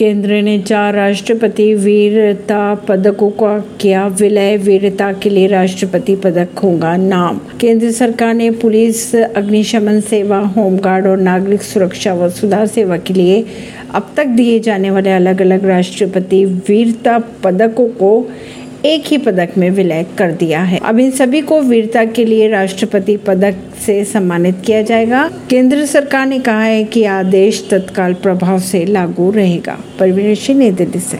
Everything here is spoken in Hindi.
केंद्र ने चार राष्ट्रपति वीरता पदकों का किया विलय। वीरता के लिए राष्ट्रपति पदक होगा नाम। केंद्र सरकार ने पुलिस, अग्निशमन सेवा, होमगार्ड और नागरिक सुरक्षा व सुधार सेवा के लिए अब तक दिए जाने वाले अलग अलग राष्ट्रपति वीरता पदकों को एक ही पदक में विलय कर दिया है। अब इन सभी को वीरता के लिए राष्ट्रपति पदक से सम्मानित किया जाएगा। केंद्र सरकार ने कहा है कि आदेश तत्काल प्रभाव से लागू रहेगा। परवीन सिंह, नई दिल्ली से।